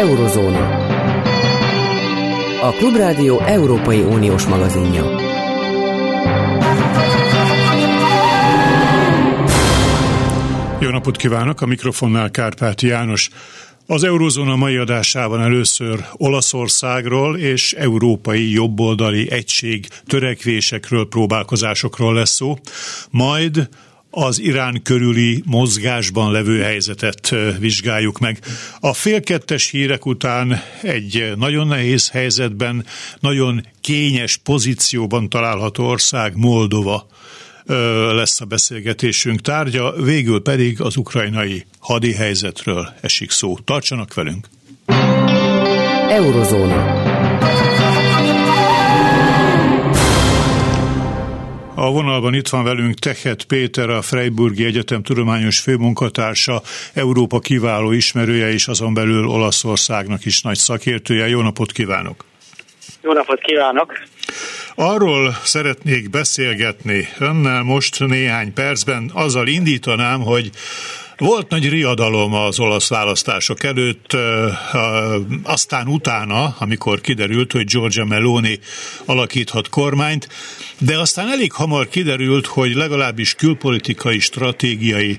Eurozóna. A Klubrádió Európai Uniós magazinja. Jó napot kívánok! A mikrofonnál Kárpáti János. Az Eurózóna mai adásában először Olaszországról és európai jobboldali egység törekvésekről, próbálkozásokról lesz szó, majd az Irán körüli mozgásban levő helyzetet vizsgáljuk meg. A félkettes hírek után egy nagyon nehéz helyzetben, nagyon kényes pozícióban található ország Moldova lesz a beszélgetésünk tárgya, végül pedig az ukrajnai hadi helyzetről esik szó. Tartsanak velünk! Eurozóna. A vonalban itt van velünk Tehet Péter, a Freiburgi Egyetem tudományos főmunkatársa, Európa kiváló ismerője és azon belül Olaszországnak is nagy szakértője. Jó napot kívánok! Jó napot kívánok! Arról szeretnék beszélgetni önnel most néhány percben, azzal indítanám, hogy volt nagy riadalom az olasz választások előtt, aztán utána, amikor kiderült, hogy Giorgia Meloni alakíthat kormányt, de aztán elég hamar kiderült, hogy legalábbis külpolitikai, stratégiai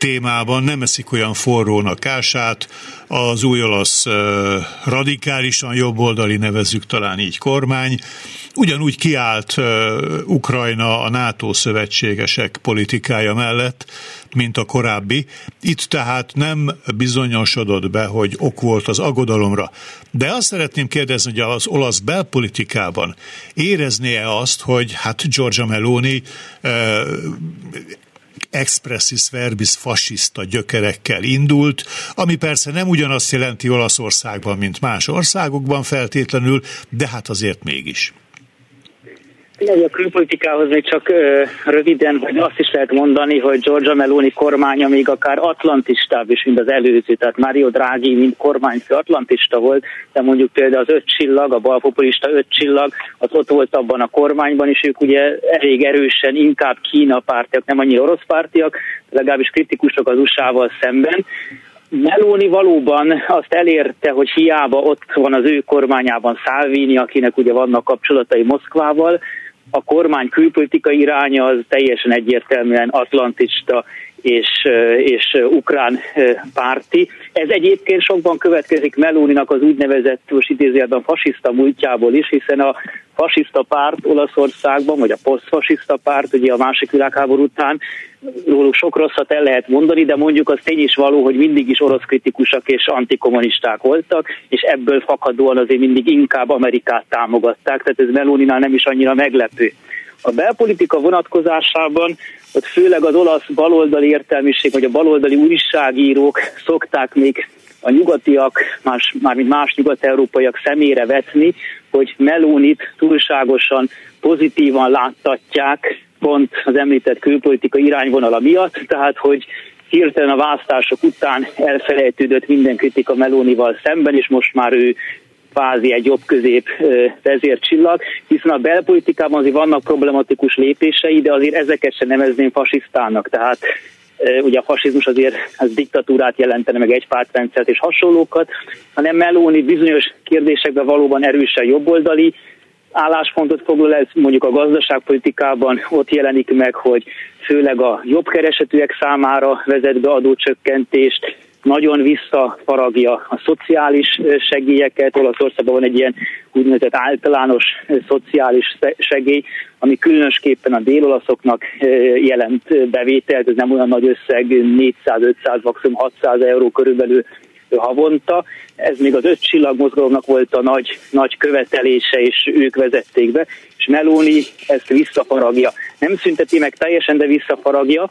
témában nem eszik olyan forrónak ását, az új olasz radikálisan jobboldali, nevezzük talán így kormány, ugyanúgy kiállt Ukrajna a NATO szövetségesek politikája mellett, mint a korábbi. Itt tehát nem bizonyosodott be, hogy ok volt az aggodalomra. De azt szeretném kérdezni, hogy az olasz belpolitikában érezné-e azt, hogy hát Giorgia Meloni expressis verbis fasiszta gyökerekkel indult, ami persze nem ugyanazt jelenti Olaszországban, mint más országokban feltétlenül, de hát azért mégis. Figyelj, a külpolitikához még csak ö, röviden, hogy azt is lehet mondani, hogy Giorgia Meloni kormánya még akár atlantistább is, mint az előző. Tehát Mario Draghi, mint kormányfő atlantista volt, de mondjuk például az öt csillag, a balpopulista öt csillag, az ott volt abban a kormányban, és ők ugye elég erősen inkább Kína pártiak, nem annyira orosz pártiak, legalábbis kritikusok az USA-val szemben. Meloni valóban azt elérte, hogy hiába ott van az ő kormányában Salvini, akinek ugye vannak kapcsolatai Moszkvával, a kormány külpolitikai iránya az teljesen egyértelműen atlantista és, és ukrán párti. Ez egyébként sokban következik Melóninak az úgynevezett, most idézőjelben fasiszta múltjából is, hiszen a fasiszta párt Olaszországban, vagy a posztfasiszta párt, ugye a másik világháború után, róluk sok rosszat el lehet mondani, de mondjuk az tény is való, hogy mindig is orosz kritikusak és antikommunisták voltak, és ebből fakadóan azért mindig inkább Amerikát támogatták, tehát ez Melóninál nem is annyira meglepő. A belpolitika vonatkozásában ott főleg az olasz baloldali értelmiség, vagy a baloldali újságírók szokták még a nyugatiak, más, mármint más nyugat-európaiak szemére vetni, hogy Melónit túlságosan pozitívan láttatják, pont az említett külpolitika irányvonala miatt, tehát hogy hirtelen a választások után elfelejtődött minden kritika Melónival szemben, és most már ő kvázi egy jobb-közép vezércsillag, hiszen a belpolitikában azért vannak problematikus lépései, de azért ezeket sem nevezném fasisztának, tehát ugye a fasizmus azért az diktatúrát jelentene, meg egy pártrendszert és hasonlókat, hanem Meloni bizonyos kérdésekben valóban erősen jobboldali, álláspontot foglal ez mondjuk a gazdaságpolitikában, ott jelenik meg, hogy főleg a jobb keresetűek számára vezet be adócsökkentést, nagyon visszafaragja a szociális segélyeket. Olaszországban van egy ilyen úgynevezett általános szociális segély, ami különösképpen a délolaszoknak jelent bevételt, ez nem olyan nagy összeg, 400-500, maximum 600 euró körülbelül havonta. Ez még az öt csillagmozgalomnak volt a nagy, nagy követelése, és ők vezették be, és Meloni ezt visszafaragja. Nem szünteti meg teljesen, de visszafaragja,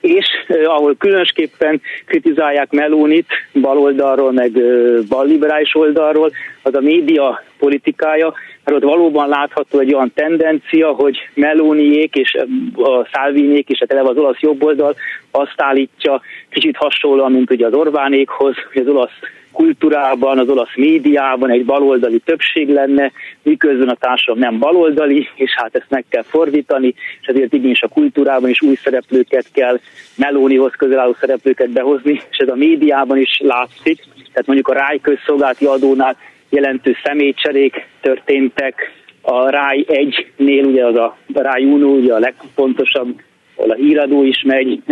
és eh, ahol különösképpen kritizálják Melónit baloldalról, meg eh, balliberális oldalról, az a média politikája, mert ott valóban látható egy olyan tendencia, hogy Melóniék és a Szálviniék és a tele az olasz jobboldal azt állítja, kicsit hasonlóan, mint ugye az Orbánékhoz, hogy az olasz kultúrában, az olasz médiában egy baloldali többség lenne, miközben a társadalom nem baloldali, és hát ezt meg kell fordítani, és ezért igenis a kultúrában is új szereplőket kell, Melónihoz közel álló szereplőket behozni, és ez a médiában is látszik, tehát mondjuk a ráj közszolgálati adónál jelentős személycserék történtek, a Ráj 1-nél ugye az a Ráj Uno, ugye a legfontosabb, ahol a híradó is megy,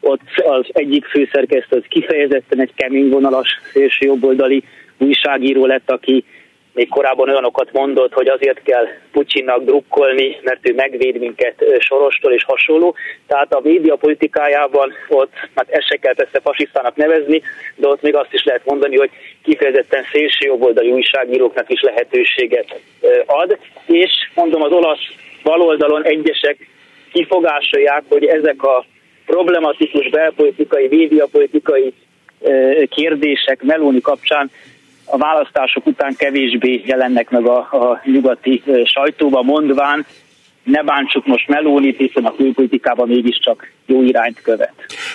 ott az egyik főszerkesztő az kifejezetten egy kemény vonalas szélső jobboldali újságíró lett, aki még korábban olyanokat mondott, hogy azért kell Putyinnak drukkolni, mert ő megvéd minket Sorostól és hasonló. Tehát a média politikájában ott, hát ezt se kell persze fasisztának nevezni, de ott még azt is lehet mondani, hogy kifejezetten szélső jobboldali újságíróknak is lehetőséget ad, és mondom az olasz baloldalon egyesek kifogásolják, hogy ezek a problematikus belpolitikai, médiapolitikai kérdések Meloni kapcsán a választások után kevésbé jelennek meg a, a nyugati sajtóba, mondván, ne bántsuk most Melónit, hiszen a külpolitikában mégiscsak jó irányt követ.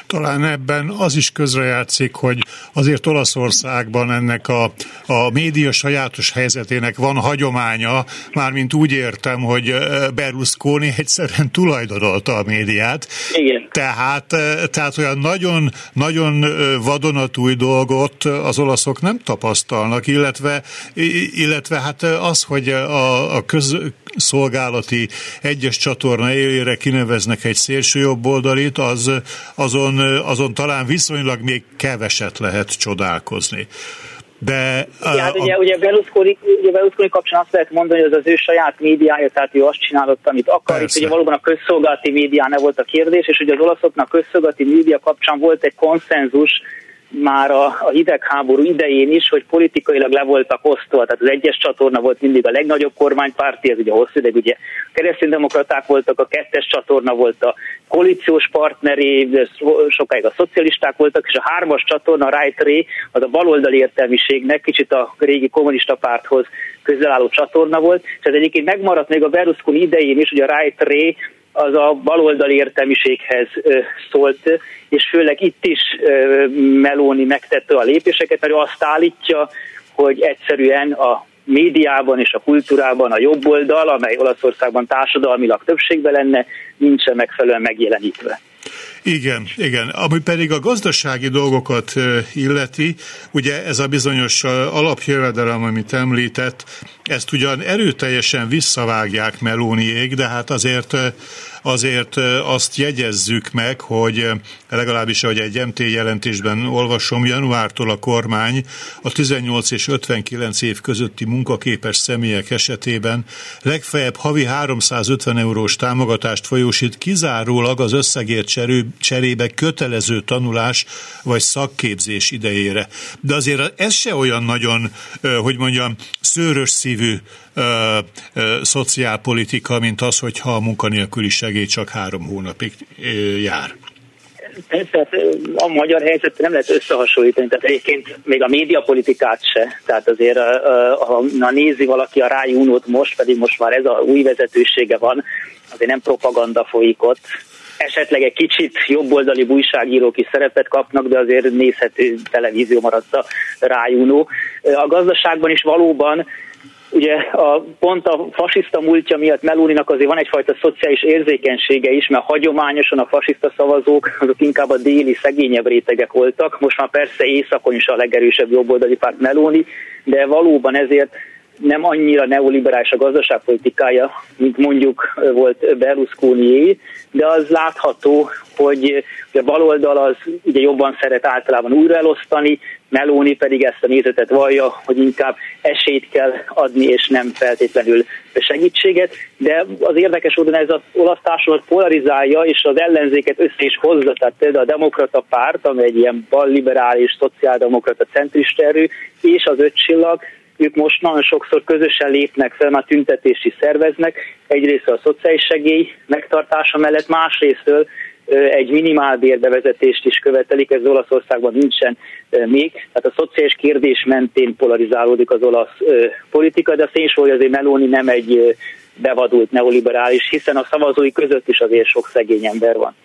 Talán ebben az is közrejátszik, hogy azért Olaszországban ennek a, a média sajátos helyzetének van hagyománya, mármint úgy értem, hogy Berlusconi egyszerűen tulajdonolta a médiát. Igen. Tehát, tehát olyan nagyon, nagyon vadonatúj dolgot az olaszok nem tapasztalnak, illetve, illetve hát az, hogy a, a közszolgálati egyes csatorna élére kineveznek egy szélsőjobboldalit, az, azon, azon talán viszonylag még keveset lehet csodálkozni. De, Igen, hát ugye, ugye, Berlusconi, ugye Berlusconi kapcsán azt lehet mondani, hogy az az ő saját médiája, tehát ő azt csinálott, amit akar. Persze. Itt ugye valóban a közszolgálati médiánál volt a kérdés, és ugye az olaszoknak közszolgálati média kapcsán volt egy konszenzus, már a, a hidegháború idején is, hogy politikailag le voltak osztva, tehát az egyes csatorna volt mindig a legnagyobb kormánypárti, ez ugye hosszú ideig, ugye kereszténydemokraták voltak, a kettes csatorna volt a koalíciós partneri, sokáig a szocialisták voltak, és a hármas csatorna, a Right Ray, az a baloldali értelmiségnek, kicsit a régi kommunista párthoz közel álló csatorna volt, és ez egyébként megmaradt még a Berlusconi idején is, hogy a Right Ray az a baloldali értelmiséghez szólt, és főleg itt is Meloni megtette a lépéseket, mert ő azt állítja, hogy egyszerűen a médiában és a kultúrában a jobb oldal, amely Olaszországban társadalmilag többségben lenne, nincsen megfelelően megjelenítve. Igen, igen. Ami pedig a gazdasági dolgokat illeti, ugye ez a bizonyos alapjövedelem, amit említett, ezt ugyan erőteljesen visszavágják Melóniék, de hát azért azért azt jegyezzük meg, hogy legalábbis, ahogy egy MT jelentésben olvasom, januártól a kormány a 18 és 59 év közötti munkaképes személyek esetében legfeljebb havi 350 eurós támogatást folyósít kizárólag az összegért cserébe kötelező tanulás vagy szakképzés idejére. De azért ez se olyan nagyon, hogy mondjam, szőrös szívű ö, ö, szociálpolitika, mint az, hogyha a munkanélküli segély csak három hónapig ö, jár. Tehát a magyar helyzet nem lehet összehasonlítani, tehát egyébként még a médiapolitikát se, tehát azért ha nézi valaki a rájúnót most, pedig most már ez a új vezetősége van, azért nem propaganda folyik ott, esetleg egy kicsit jobboldali újságírók is szerepet kapnak, de azért nézhető televízió maradt a rájúnó. A gazdaságban is valóban Ugye a, pont a fasiszta múltja miatt Melóninak azért van egyfajta szociális érzékenysége is, mert hagyományosan a fasiszta szavazók azok inkább a déli szegényebb rétegek voltak. Most már persze északon is a legerősebb jobboldali párt Meloni, de valóban ezért nem annyira neoliberális a gazdaságpolitikája, mint mondjuk volt Berlusconi, de az látható, hogy a baloldal az ugye jobban szeret általában újraelosztani, Meloni pedig ezt a nézetet vallja, hogy inkább esélyt kell adni, és nem feltétlenül segítséget, de az érdekes módon ez az olasz társadalmat polarizálja, és az ellenzéket össze is hozza, tehát például a demokrata párt, amely egy ilyen balliberális, szociáldemokrata centrista erő, és az öt ők most nagyon sokszor közösen lépnek fel, már tüntetést is szerveznek, egyrészt a szociális segély megtartása mellett, másrésztől egy minimálbér bevezetést is követelik, ez Olaszországban nincsen még. Tehát a szociális kérdés mentén polarizálódik az olasz politika, de a hogy azért Meloni nem egy bevadult neoliberális, hiszen a szavazói között is azért sok szegény ember van.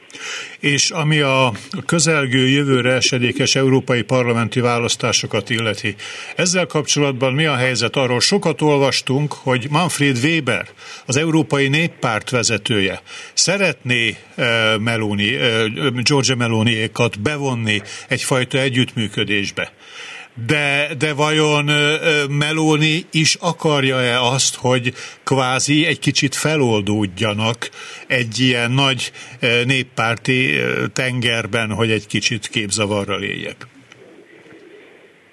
És ami a közelgő jövőre esedékes európai parlamenti választásokat illeti, ezzel kapcsolatban mi a helyzet? Arról sokat olvastunk, hogy Manfred Weber, az Európai Néppárt vezetője, szeretné uh, Meloni, uh, Georgia Meloniékat bevonni egyfajta együttműködésbe. De, de vajon Meloni is akarja-e azt, hogy kvázi egy kicsit feloldódjanak egy ilyen nagy néppárti tengerben, hogy egy kicsit képzavarral éljek?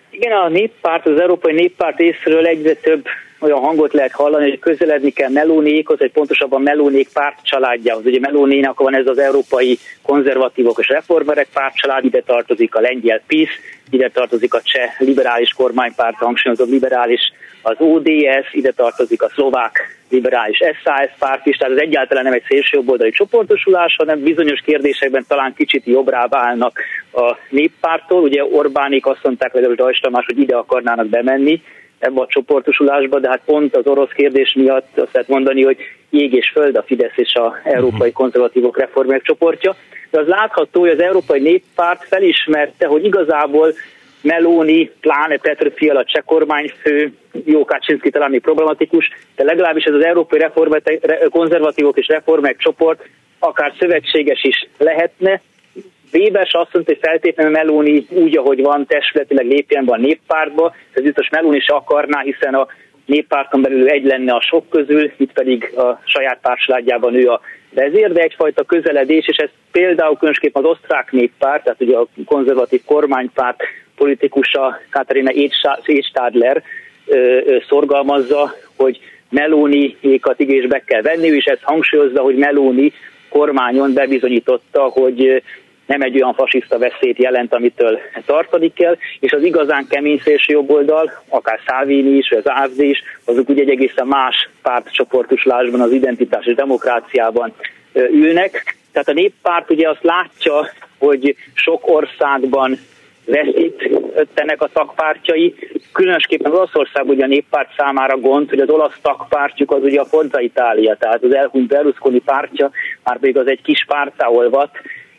Igen, a néppárt, az Európai Néppárt észről egyre több olyan hangot lehet hallani, hogy közeledni kell Melónékhoz, vagy pontosabban Melónék párt családjához. Ugye Melónénak van ez az európai konzervatívok és reformerek pártcsalád, ide tartozik a lengyel PIS, ide tartozik a cseh liberális kormánypárt, hangsúlyozom liberális, az ODS, ide tartozik a szlovák liberális SAS párt is, tehát ez egyáltalán nem egy szélsőjobboldali csoportosulás, hanem bizonyos kérdésekben talán kicsit jobbrába állnak a néppártól. Ugye Orbánik azt mondták, legalábbis Dajs Tamás, hogy ide akarnának bemenni, ebbe a csoportosulásba, de hát pont az orosz kérdés miatt azt lehet mondani, hogy ég és föld a Fidesz és a Európai mhm. Konzervatívok reformják csoportja. De az látható, hogy az Európai Néppárt felismerte, hogy igazából Meloni, pláne Petr Fiala, cseh kormányfő, jó Kaczynski talán még problematikus, de legalábbis ez az Európai Konzervatívok és Reformek csoport akár szövetséges is lehetne, Webers azt mondta, hogy feltétlenül Meloni úgy, ahogy van, testületileg lépjen be a néppártba, ez biztos Meloni se akarná, hiszen a néppárton belül egy lenne a sok közül, itt pedig a saját pártsaládjában ő a vezér, de egyfajta közeledés, és ez például különösképpen az osztrák néppárt, tehát ugye a konzervatív kormánypárt politikusa Katarina Edstadler szorgalmazza, hogy Melóniékat igésbe kell venni, és ezt hangsúlyozza, hogy Meloni kormányon bebizonyította, hogy nem egy olyan fasiszta veszélyt jelent, amitől tartani kell, és az igazán kemény szélső jobboldal, akár Salvini is, vagy az AFD is, azok ugye egy egészen más pártcsoportosulásban, az identitás és demokráciában ülnek. Tehát a néppárt ugye azt látja, hogy sok országban veszítenek a tagpártjai. Különösképpen Olaszország ugye a néppárt számára gond, hogy az olasz tagpártjuk az ugye a Forza Itália, tehát az elhunyt Berlusconi pártja, már pedig az egy kis pártá olvat,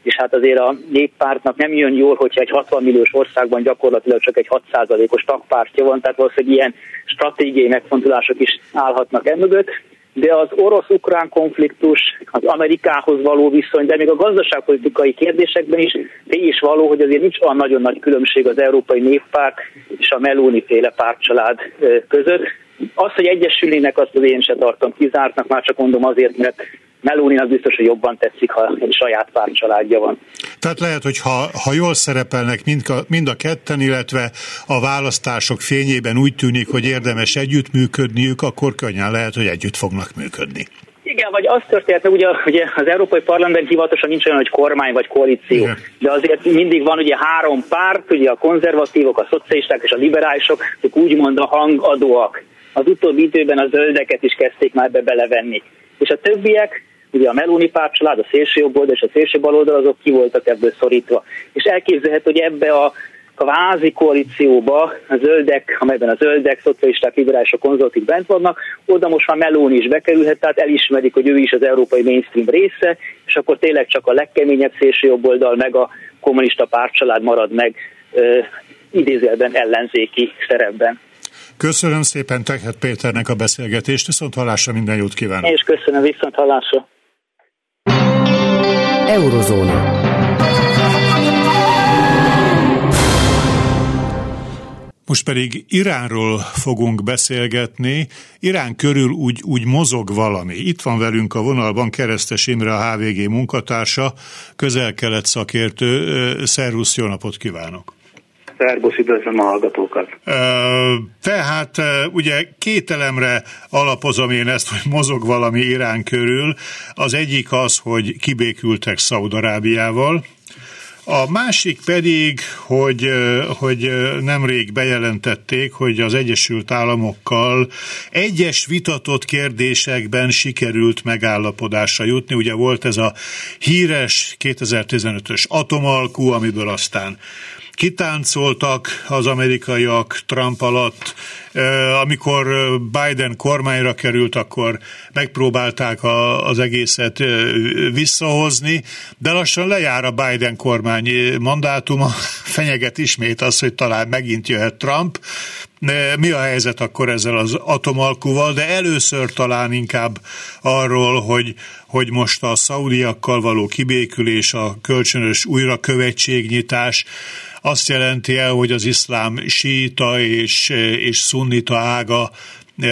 és hát azért a néppártnak nem jön jól, hogyha egy 60 milliós országban gyakorlatilag csak egy 6%-os tagpártja van, tehát valószínűleg ilyen stratégiai megfontolások is állhatnak emögött de az orosz-ukrán konfliktus, az Amerikához való viszony, de még a gazdaságpolitikai kérdésekben is tény is való, hogy azért nincs olyan nagyon nagy különbség az Európai Néppárt és a Meloni féle pártcsalád között. Az, hogy egyesülnének, azt az én se tartom kizártnak, már csak mondom azért, mert Meloni az biztos, hogy jobban tetszik, ha egy saját pártcsaládja van. Tehát lehet, hogy ha, ha jól szerepelnek mind a, mind a ketten, illetve a választások fényében úgy tűnik, hogy érdemes együttműködniük, akkor könnyen lehet, hogy együtt fognak működni. Igen, vagy az történt, ugye, ugye az Európai Parlament hivatalosan nincs olyan, hogy kormány vagy koalíció, Igen. de azért mindig van ugye három párt, ugye a konzervatívok, a szocialisták és a liberálisok, ők úgymond a hangadóak. Az utóbbi időben a zöldeket is kezdték már be belevenni. És a többiek ugye a Meloni pártcsalád, a szélső jobb oldal és a szélső bal oldal, azok ki voltak ebből szorítva. És elképzelhető, hogy ebbe a kvázi koalícióba a zöldek, amelyben a zöldek, szocialisták, liberálisok, konzervatív bent vannak, oda most már Meloni is bekerülhet, tehát elismerik, hogy ő is az európai mainstream része, és akkor tényleg csak a legkeményebb szélső jobb oldal, meg a kommunista pártcsalád marad meg ö, idézőjelben ellenzéki szerepben. Köszönöm szépen Tekhet Péternek a beszélgetést, viszont hallásra minden jót kívánok. És köszönöm, viszont hallásra. Eurozóna. Most pedig Iránról fogunk beszélgetni. Irán körül úgy, úgy mozog valami. Itt van velünk a vonalban Keresztes Imre, a HVG munkatársa, közel-kelet szakértő. Szervusz, jó napot kívánok! Szerbusz, üdvözlöm a hallgatókat. Tehát ugye két elemre alapozom én ezt, hogy mozog valami Irán körül. Az egyik az, hogy kibékültek Szaudarábiával, a másik pedig, hogy, hogy nemrég bejelentették, hogy az Egyesült Államokkal egyes vitatott kérdésekben sikerült megállapodásra jutni. Ugye volt ez a híres 2015-ös atomalkú, amiből aztán kitáncoltak az amerikaiak Trump alatt. Amikor Biden kormányra került, akkor megpróbálták az egészet visszahozni, de lassan lejár a Biden kormány mandátuma, fenyeget ismét az, hogy talán megint jöhet Trump, mi a helyzet akkor ezzel az atomalkuval, de először talán inkább arról, hogy, hogy most a szaudiakkal való kibékülés, a kölcsönös újrakövetségnyitás azt jelenti el, hogy az iszlám síta és, és szunnita ága e,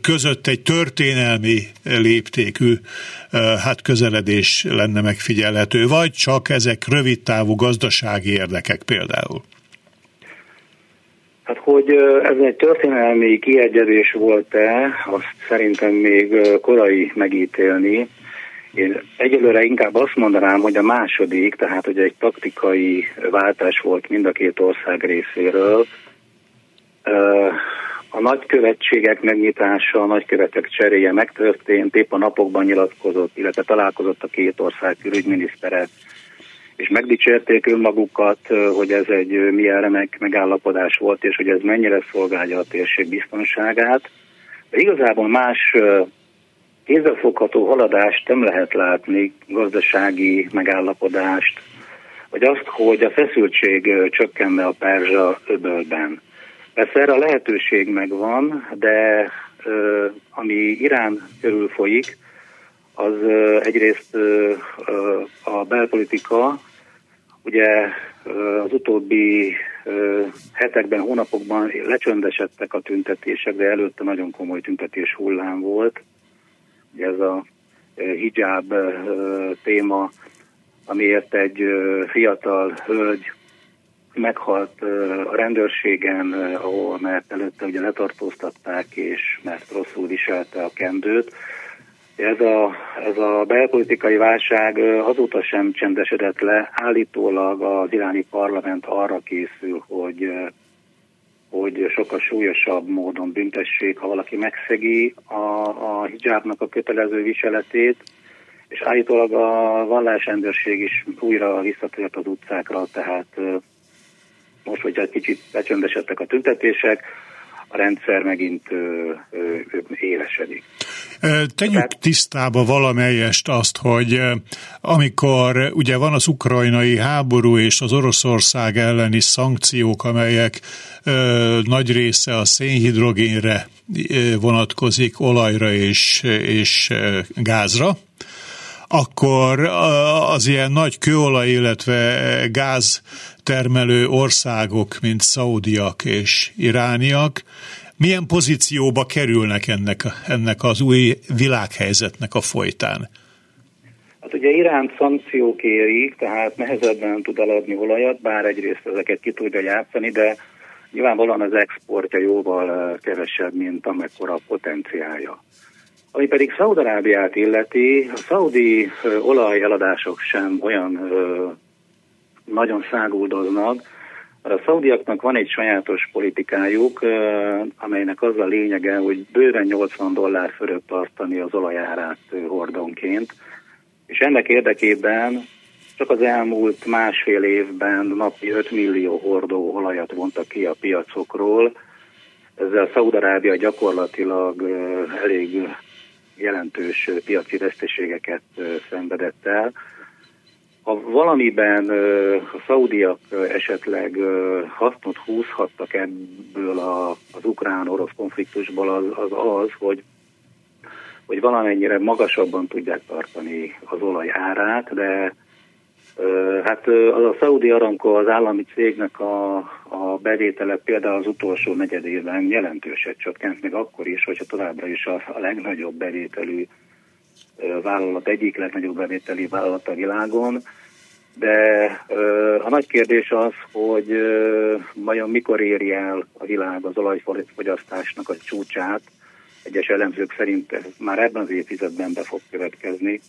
között egy történelmi léptékű e, hát közeledés lenne megfigyelhető, vagy csak ezek rövidtávú gazdasági érdekek például? Hát, hogy ez egy történelmi kiegyezés volt-e, azt szerintem még korai megítélni. Én egyelőre inkább azt mondanám, hogy a második, tehát hogy egy taktikai váltás volt mind a két ország részéről. A nagykövetségek megnyitása, a nagykövetek cseréje megtörtént, épp a napokban nyilatkozott, illetve találkozott a két ország külügyminisztere és megdicsérték önmagukat, hogy ez egy milyen remek megállapodás volt, és hogy ez mennyire szolgálja a térség biztonságát. De igazából más kézzelfogható haladást nem lehet látni, gazdasági megállapodást, vagy azt, hogy a feszültség csökkenne a Perzsa öbölben. Persze erre a lehetőség megvan, de ami Irán körül folyik, az egyrészt a belpolitika, ugye az utóbbi hetekben, hónapokban lecsöndesedtek a tüntetések, de előtte nagyon komoly tüntetés hullám volt. Ugye ez a hijab téma, amiért egy fiatal hölgy meghalt a rendőrségen, ahol mert előtte ugye letartóztatták, és mert rosszul viselte a kendőt. Ez a, ez a belpolitikai válság azóta sem csendesedett le. Állítólag az iráni parlament arra készül, hogy hogy sokkal súlyosabb módon büntessék, ha valaki megszegi a, a hijabnak a kötelező viseletét, és állítólag a vallásrendőrség is újra visszatért az utcákra, tehát most, hogy egy kicsit becsöndesedtek a tüntetések, a rendszer megint ö, ö, élesedik. Tegyük tisztába valamelyest azt, hogy amikor ugye van az ukrajnai háború és az Oroszország elleni szankciók, amelyek ö, nagy része a szénhidrogénre vonatkozik, olajra és, és gázra, akkor az ilyen nagy kőolaj, illetve gáz termelő országok, mint szaudiak és irániak, milyen pozícióba kerülnek ennek, ennek az új világhelyzetnek a folytán? Hát ugye Irán szankciók érik, tehát nehezebben tud eladni olajat, bár egyrészt ezeket ki tudja játszani, de nyilvánvalóan az exportja jóval kevesebb, mint amekkora a potenciálja. Ami pedig Szaudarábiát illeti, a szaudi olajeladások sem olyan nagyon száguldoznak, a szaudiaknak van egy sajátos politikájuk, amelynek az a lényege, hogy bőven 80 dollár fölött tartani az olajárát hordonként, és ennek érdekében csak az elmúlt másfél évben napi 5 millió hordó olajat vontak ki a piacokról. Ezzel Szaudarábia gyakorlatilag elég jelentős piaci veszteségeket szenvedett el. Ha valamiben a szaudiak esetleg hasznot húzhattak ebből a, az ukrán-orosz konfliktusból, az az, az hogy, hogy valamennyire magasabban tudják tartani az olaj árát, de Hát a Saudi Aramco az állami cégnek a, a bevétele például az utolsó negyedében jelentőset csökkent, még akkor is, hogyha továbbra is a, a legnagyobb bevételű vállalat, egyik legnagyobb bevételi vállalat a világon, de a nagy kérdés az, hogy vajon mikor éri el a világ az olajfogyasztásnak a csúcsát. Egyes elemzők szerint már ebben az évtizedben be fog következni,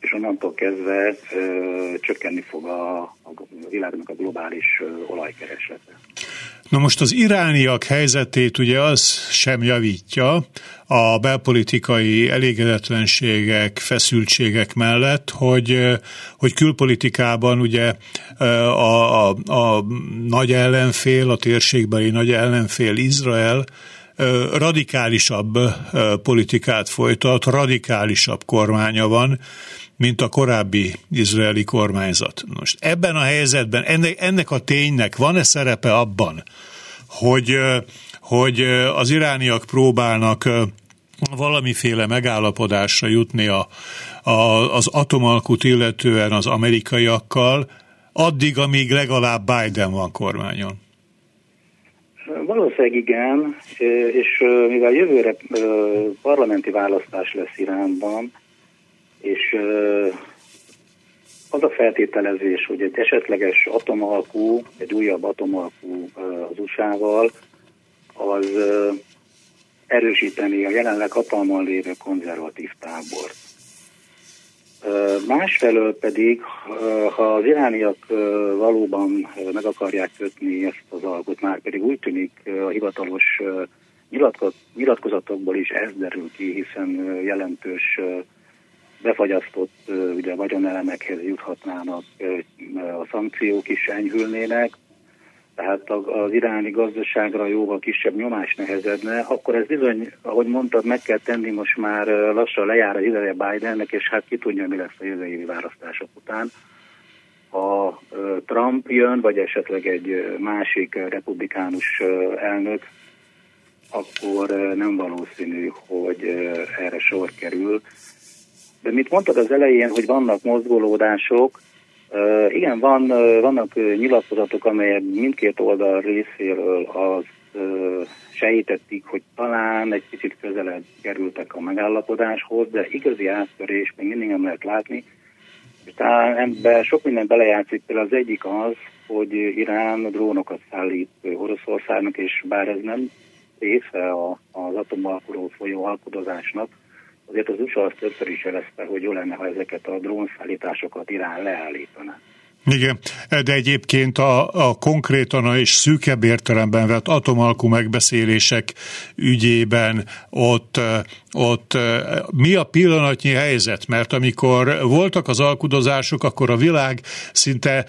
és onnantól kezdve ö, csökkenni fog a, a világnak a globális ö, olajkereslete. Na most az irániak helyzetét ugye az sem javítja a belpolitikai elégedetlenségek, feszültségek mellett, hogy, hogy külpolitikában ugye a, a, a nagy ellenfél, a térségbeli nagy ellenfél Izrael radikálisabb politikát folytat, radikálisabb kormánya van, mint a korábbi izraeli kormányzat. Most ebben a helyzetben ennek, ennek a ténynek van-e szerepe abban, hogy, hogy az irániak próbálnak valamiféle megállapodásra jutni a, a, az atomalkut illetően az amerikaiakkal, addig, amíg legalább Biden van kormányon? Valószínűleg igen, és mivel jövőre parlamenti választás lesz Iránban, és az a feltételezés, hogy egy esetleges atomalkú, egy újabb atomalkú az USA-val, az erősíteni a jelenleg hatalmon lévő konzervatív tábort. Másfelől pedig, ha az irániak valóban meg akarják kötni ezt az alkot, már pedig úgy tűnik a hivatalos nyilatkozatokból is ez derül ki, hiszen jelentős befagyasztott ugye, vagyonelemekhez juthatnának, a szankciók is enyhülnének, tehát az iráni gazdaságra jóval kisebb nyomás nehezedne, akkor ez bizony, ahogy mondtad, meg kell tenni, most már lassan lejár az ideje Bidennek, és hát ki tudja, mi lesz a jövő évi választások után. Ha Trump jön, vagy esetleg egy másik republikánus elnök, akkor nem valószínű, hogy erre sor kerül. De mit mondtad az elején, hogy vannak mozgolódások, igen, van, vannak nyilatkozatok, amelyek mindkét oldal részéről az sejtették, hogy talán egy kicsit közelebb kerültek a megállapodáshoz, de igazi áttörés még mindig nem lehet látni. Talán ebben sok minden belejátszik, például az egyik az, hogy Irán drónokat szállít Oroszországnak, és bár ez nem része az atomalkuról folyó alkudozásnak, azért az USA azt többször is jelezte, hogy jó lenne, ha ezeket a drónszállításokat Irán leállítaná. Igen, de egyébként a, a konkrétan és szűkebb értelemben vett atomalkú megbeszélések ügyében ott, ott mi a pillanatnyi helyzet? Mert amikor voltak az alkudozások, akkor a világ szinte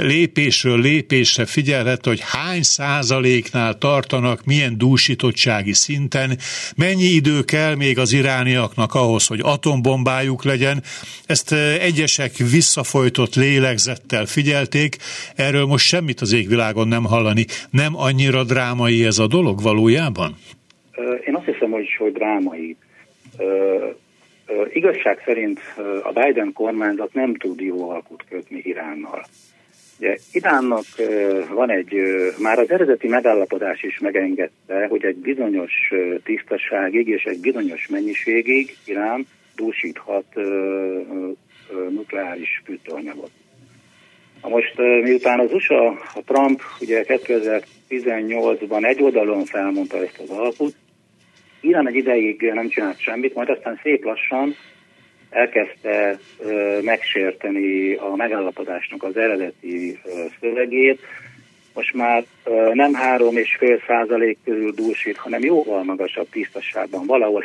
lépésről lépésre figyelhet, hogy hány százaléknál tartanak, milyen dúsítottsági szinten, mennyi idő kell még az irániaknak ahhoz, hogy atombombájuk legyen. Ezt egyesek visszafolytott lélegzet figyelmettel figyelték, erről most semmit az égvilágon nem hallani. Nem annyira drámai ez a dolog valójában? Én azt hiszem, hogy, hogy drámai. igazság szerint a Biden kormányzat nem tud jó alkut kötni Iránnal. Ugye, Iránnak van egy, már az eredeti megállapodás is megengedte, hogy egy bizonyos tisztaságig és egy bizonyos mennyiségig Irán dúsíthat nukleáris fűtőanyagot. Na most miután az USA, a Trump ugye 2018-ban egy oldalon felmondta ezt az alapot, Irán egy ideig nem csinált semmit, majd aztán szép lassan elkezdte ö, megsérteni a megállapodásnak az eredeti ö, szövegét. Most már ö, nem 3,5 százalék körül dúsít, hanem jóval magasabb tisztaságban, valahol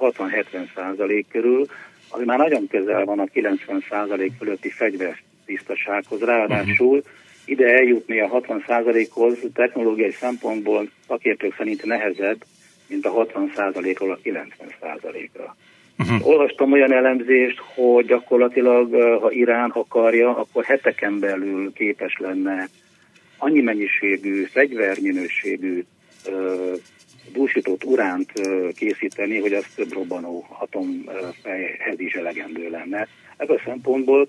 60-70 százalék körül, ami már nagyon közel van a 90 százalék fölötti fegyver tisztasághoz. Ráadásul ide eljutni a 60%-hoz technológiai szempontból szakértők szerint nehezebb, mint a 60%-ról a 90%-ra. Uh-huh. Olvastam olyan elemzést, hogy gyakorlatilag, ha Irán akarja, akkor heteken belül képes lenne annyi mennyiségű, fegyverminőségű dúsított uránt készíteni, hogy az több robbanó atomfejhez is elegendő lenne. Ebből a szempontból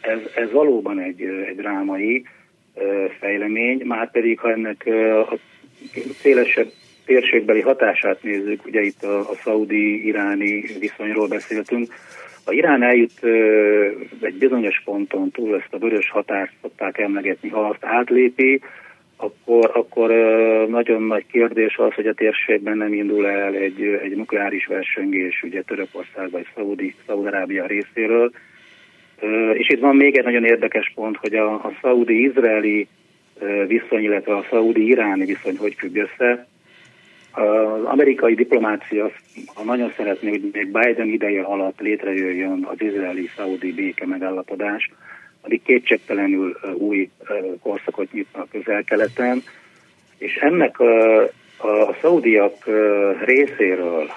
ez, ez valóban egy, egy drámai fejlemény, már pedig ha ennek a szélesebb térségbeli hatását nézzük, ugye itt a, a szaudi-iráni viszonyról beszéltünk, ha Irán eljut ö, egy bizonyos ponton túl ezt a vörös határt szokták emlegetni, ha azt átlépi, akkor, akkor ö, nagyon nagy kérdés az, hogy a térségben nem indul el egy, egy nukleáris versengés ugye Törökország vagy Szaudi, Szaudarábia részéről, és itt van még egy nagyon érdekes pont, hogy a, a szaudi-izraeli viszony, illetve a szaudi-iráni viszony hogy függ össze. Az amerikai diplomácia ha nagyon szeretné, hogy még Biden ideje alatt létrejöjjön az izraeli-szaudi béke megállapodás, addig kétségtelenül új korszakot nyitna a közel-keleten, és ennek a, a szaudiak részéről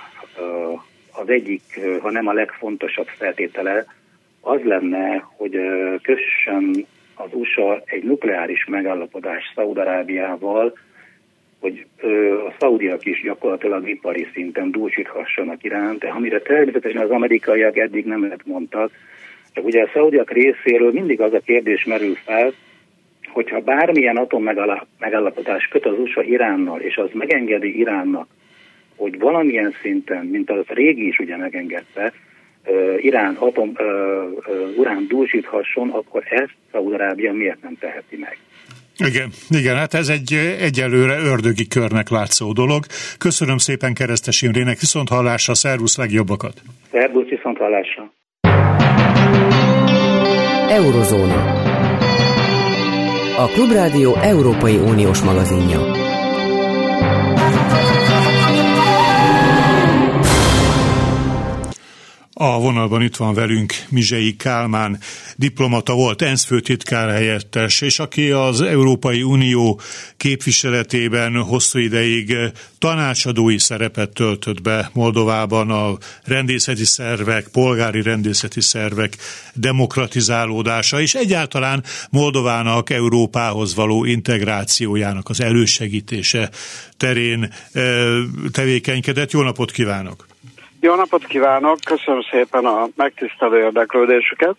az egyik, ha nem a legfontosabb feltétele, az lenne, hogy kössön az USA egy nukleáris megállapodás Szaudarábiával, hogy a szaudiak is gyakorlatilag ipari szinten dúsíthassanak iránt, amire természetesen az amerikaiak eddig nem lehet mondtak, csak ugye a szaudiak részéről mindig az a kérdés merül fel, hogyha bármilyen atom megállapodás köt az USA Iránnal, és az megengedi Iránnak, hogy valamilyen szinten, mint az régi is ugye megengedte, Irán atom urán dúsíthasson, akkor ezt Szaudarábia miért nem teheti meg? Igen, igen, hát ez egy egyelőre ördögi körnek látszó dolog. Köszönöm szépen Keresztes Imrének, viszont hallásra, szervusz, legjobbakat! Szervusz, viszont hallásra! Eurozóna. A Klubrádió Európai Uniós magazinja. A vonalban itt van velünk Mizsei Kálmán, diplomata volt, ENSZ főtitkár helyettes, és aki az Európai Unió képviseletében hosszú ideig tanácsadói szerepet töltött be Moldovában a rendészeti szervek, polgári rendészeti szervek demokratizálódása, és egyáltalán Moldovának Európához való integrációjának az elősegítése terén tevékenykedett. Jó napot kívánok! Jó napot kívánok, köszönöm szépen a megtisztelő érdeklődésüket.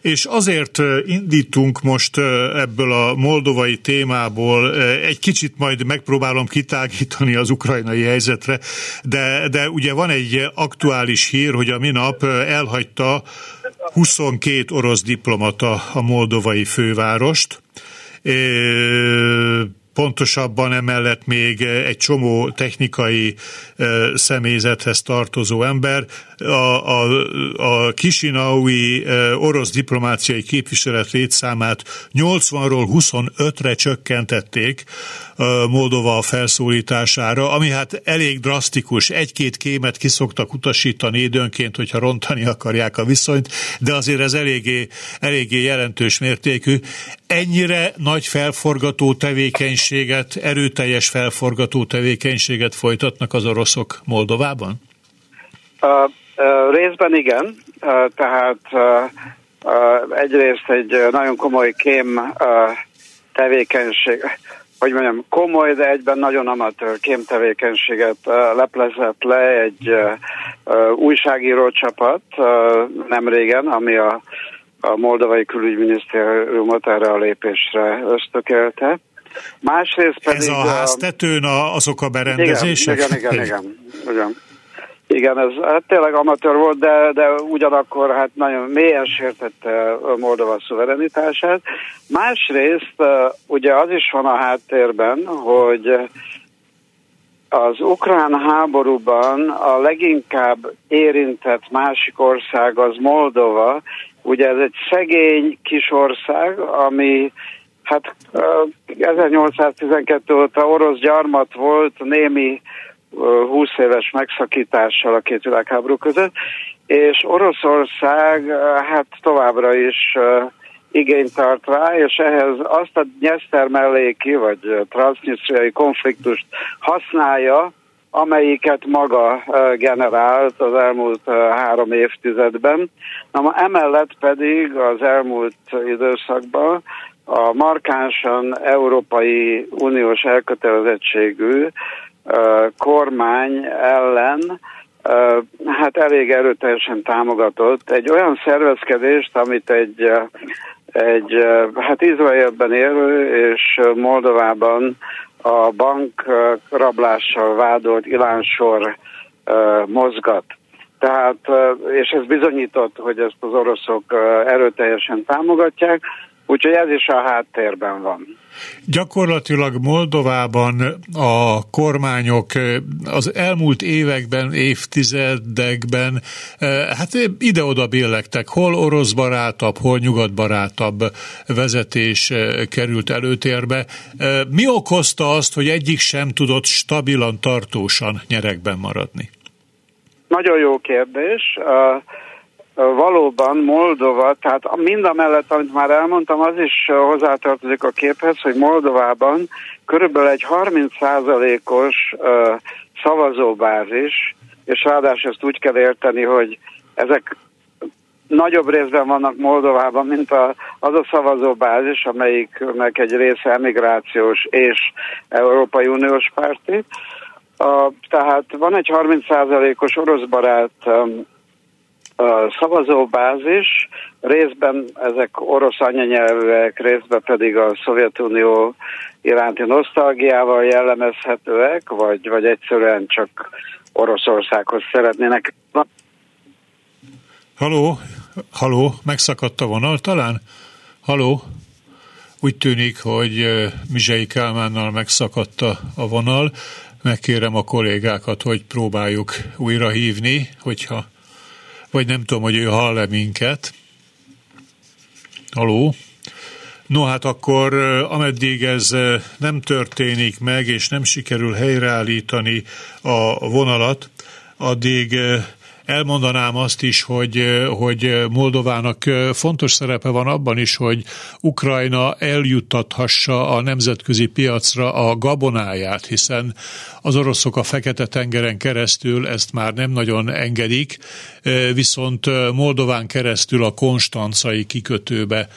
És azért indítunk most ebből a moldovai témából, egy kicsit majd megpróbálom kitágítani az ukrajnai helyzetre, de, de ugye van egy aktuális hír, hogy a minap elhagyta 22 orosz diplomata a moldovai fővárost pontosabban emellett még egy csomó technikai személyzethez tartozó ember. A, a, a Kisinaui orosz diplomáciai képviselet létszámát 80-ról 25-re csökkentették Moldova felszólítására, ami hát elég drasztikus. Egy-két kémet kiszoktak utasítani időnként, hogyha rontani akarják a viszonyt, de azért ez eléggé, eléggé jelentős mértékű. Ennyire nagy felforgató tevékenységet, erőteljes felforgató tevékenységet folytatnak az oroszok Moldovában? Uh, részben igen, tehát egyrészt egy nagyon komoly kém tevékenység, hogy mondjam, komoly, de egyben nagyon amatőr kémtevékenységet leplezett le egy újságíró csapat nem régen, ami a, a moldovai külügyminisztériumot erre a lépésre ösztökélte. Másrészt pedig... Ez a háztetőn a, azok a berendezések? Igen, igen, igen, igen. igen. Igen, ez hát tényleg amatőr volt, de, de ugyanakkor hát nagyon mélyen sértette Moldova szuverenitását. Másrészt ugye az is van a háttérben, hogy az ukrán háborúban a leginkább érintett másik ország az Moldova. Ugye ez egy szegény kis ország, ami hát 1812 óta orosz gyarmat volt, némi 20 éves megszakítással a két világháború között, és Oroszország hát továbbra is igényt tart rá, és ehhez azt a Nyeszter melléki vagy transznisztriai konfliktust használja, amelyiket maga generált az elmúlt három évtizedben. Na, emellett pedig az elmúlt időszakban a markánsan Európai Uniós elkötelezettségű kormány ellen hát elég erőteljesen támogatott egy olyan szervezkedést, amit egy, egy hát Izraelben élő és Moldovában a bank rablással vádolt Ilánsor mozgat. Tehát, és ez bizonyított, hogy ezt az oroszok erőteljesen támogatják, Úgyhogy ez is a háttérben van. Gyakorlatilag Moldovában a kormányok az elmúlt években, évtizedekben hát ide-oda billegtek, hol orosz barátabb, hol nyugat barátabb vezetés került előtérbe. Mi okozta azt, hogy egyik sem tudott stabilan, tartósan nyerekben maradni? Nagyon jó kérdés. Uh valóban Moldova, tehát mind a mellett, amit már elmondtam, az is hozzátartozik a képhez, hogy Moldovában körülbelül egy 30%-os szavazóbázis, és ráadásul ezt úgy kell érteni, hogy ezek nagyobb részben vannak Moldovában, mint a, az a szavazóbázis, amelyiknek egy része emigrációs és Európai Uniós párti. Uh, tehát van egy 30%-os orosz barát um, a szavazóbázis, részben ezek orosz anyanyelvek, részben pedig a Szovjetunió iránti nosztalgiával jellemezhetőek, vagy, vagy egyszerűen csak Oroszországhoz szeretnének. Haló, haló, megszakadt a vonal talán? Haló? Úgy tűnik, hogy Mizsei Kálmánnal megszakadt a vonal. Megkérem a kollégákat, hogy próbáljuk újra hívni, hogyha vagy nem tudom, hogy ő hall-e minket. Haló? No hát akkor, ameddig ez nem történik meg, és nem sikerül helyreállítani a vonalat, addig elmondanám azt is, hogy, hogy Moldovának fontos szerepe van abban is, hogy Ukrajna eljuttathassa a nemzetközi piacra a gabonáját, hiszen az oroszok a Fekete-tengeren keresztül ezt már nem nagyon engedik, viszont Moldován keresztül a konstancai kikötőbe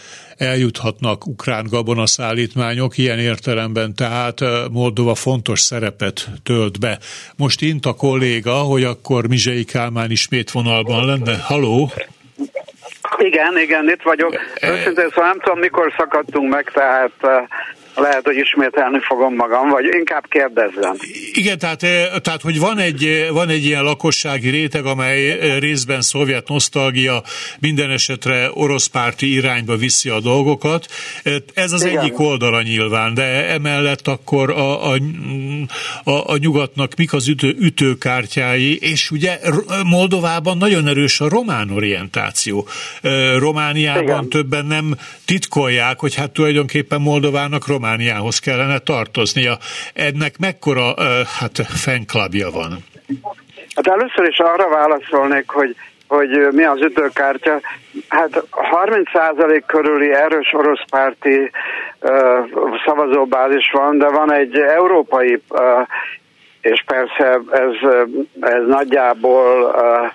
eljuthatnak ukrán gabonaszállítmányok, ilyen értelemben tehát Moldova fontos szerepet tölt be. Most int a kolléga, hogy akkor Mizsei Kálmán ismét vonalban lenne. Haló! Igen, igen, itt vagyok. Őszintén szóval nem tudom, mikor szakadtunk meg, tehát lehet, hogy ismételni fogom magam, vagy inkább kérdezzem. Igen, tehát, eh, tehát hogy van egy, eh, van egy ilyen lakossági réteg, amely eh, részben szovjet nosztalgia, minden esetre orosz párti irányba viszi a dolgokat. Ez az Igen. egyik oldala nyilván, de emellett akkor a, a, a, a nyugatnak mik az ütő, ütőkártyái, és ugye Moldovában nagyon erős a román orientáció. Romániában Igen. többen nem titkolják, hogy hát tulajdonképpen Moldovának román Romániához kellene tartoznia. Ennek mekkora hát fenklabja van? Hát először is arra válaszolnék, hogy hogy mi az ütőkártya. Hát 30% körüli erős orosz párti uh, szavazóbázis van, de van egy európai, uh, és persze ez, ez nagyjából uh,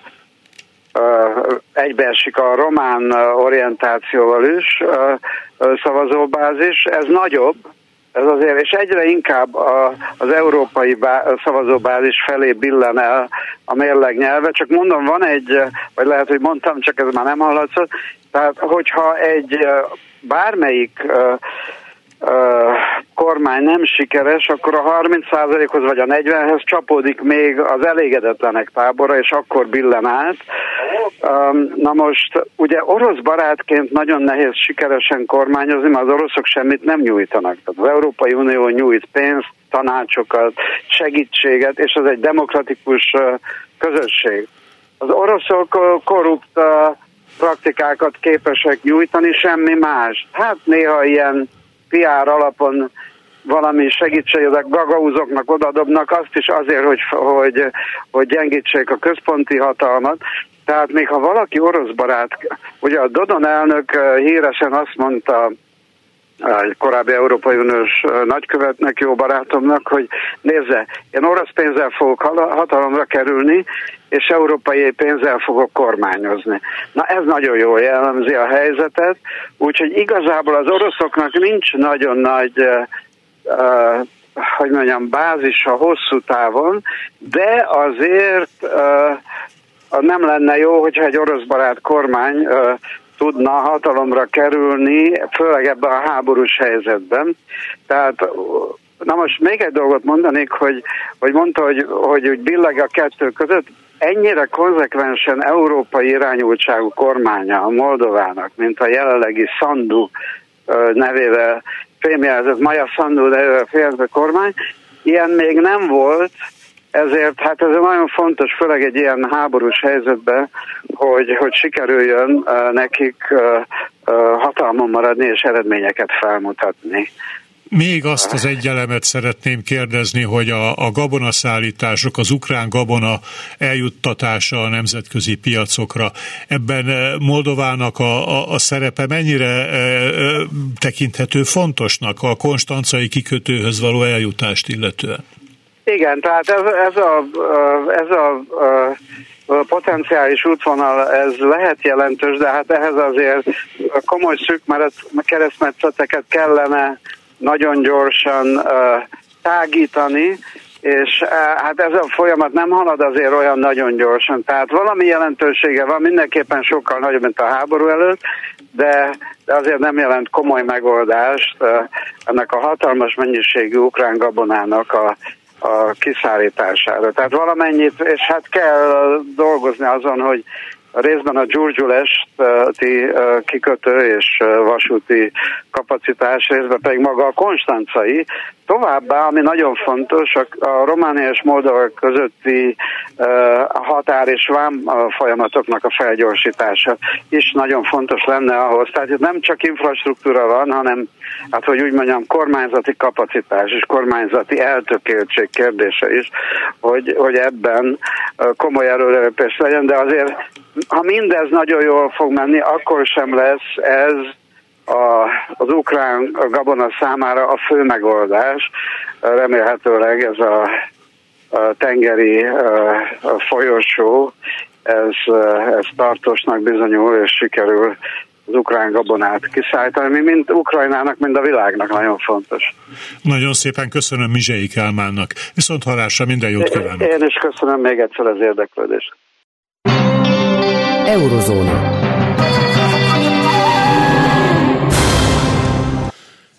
egybeesik a román orientációval is szavazóbázis, ez nagyobb, ez azért, és egyre inkább a, az európai bá, szavazóbázis felé billen el a mérleg nyelve, csak mondom, van egy, vagy lehet, hogy mondtam, csak ez már nem hallatszott, tehát hogyha egy bármelyik kormány nem sikeres, akkor a 30%-hoz vagy a 40-hez csapódik még az elégedetlenek tábora, és akkor billen át. Na most, ugye orosz barátként nagyon nehéz sikeresen kormányozni, mert az oroszok semmit nem nyújtanak. Tehát az Európai Unió nyújt pénzt, tanácsokat, segítséget, és az egy demokratikus közösség. Az oroszok korrupt praktikákat képesek nyújtani, semmi más. Hát néha ilyen PR alapon valami segítséget gagauzoknak odadobnak, azt is azért, hogy, hogy, hogy gyengítsék a központi hatalmat. Tehát még ha valaki orosz barát, ugye a Dodon elnök eh, híresen azt mondta egy korábbi Európai Uniós nagykövetnek, jó barátomnak, hogy nézze, én orosz pénzzel fogok hatalomra kerülni, és európai pénzzel fogok kormányozni. Na ez nagyon jól jellemzi a helyzetet, úgyhogy igazából az oroszoknak nincs nagyon nagy uh, hogy mondjam, bázis a hosszú távon, de azért uh, nem lenne jó, hogyha egy orosz barát kormány uh, tudna hatalomra kerülni, főleg ebben a háborús helyzetben. Tehát Na most még egy dolgot mondanék, hogy, hogy mondta, hogy, hogy hogy billeg a kettő között, ennyire konzekvensen európai irányultságú kormánya a Moldovának, mint a jelenlegi Sandu nevével fémjelzett Maja Sandu nevével fémjelzett kormány. Ilyen még nem volt, ezért hát ez nagyon fontos, főleg egy ilyen háborús helyzetben, hogy, hogy sikerüljön nekik hatalmon maradni és eredményeket felmutatni. Még azt az egy elemet szeretném kérdezni, hogy a, a gabonaszállítások, az ukrán gabona eljuttatása a nemzetközi piacokra, ebben Moldovának a, a, a szerepe mennyire e, tekinthető fontosnak a konstancai kikötőhöz való eljutást illetően? Igen, tehát ez, ez a, ez a, a potenciális útvonal, ez lehet jelentős, de hát ehhez azért komoly szűk keresztmetszeteket kellene nagyon gyorsan tágítani, és hát ez a folyamat nem halad azért olyan nagyon gyorsan. Tehát valami jelentősége van, mindenképpen sokkal nagyobb, mint a háború előtt, de, de azért nem jelent komoly megoldást ennek a hatalmas mennyiségű ukrán gabonának a, a kiszállítására. Tehát valamennyit, és hát kell dolgozni azon, hogy részben a Gyurgyulesti kikötő és vasúti kapacitás, részben pedig maga a konstancai. Továbbá, ami nagyon fontos, a Románia és Moldova közötti határ és vám folyamatoknak a felgyorsítása is nagyon fontos lenne ahhoz. Tehát itt nem csak infrastruktúra van, hanem, hát hogy úgy mondjam, kormányzati kapacitás és kormányzati eltökéltség kérdése is, hogy, hogy ebben komoly előrelépés legyen, de azért ha mindez nagyon jól fog menni, akkor sem lesz ez a, az ukrán a gabona számára a fő megoldás. Remélhetőleg ez a, a tengeri a folyosó, ez, ez tartósnak bizonyul, és sikerül az ukrán gabonát kiszállítani, ami mind Ukrajnának, mind a világnak nagyon fontos. Nagyon szépen köszönöm Mizsei Kálmánnak. Viszont halásra minden jót kívánok. Én is köszönöm még egyszer az érdeklődést. Eurozóna.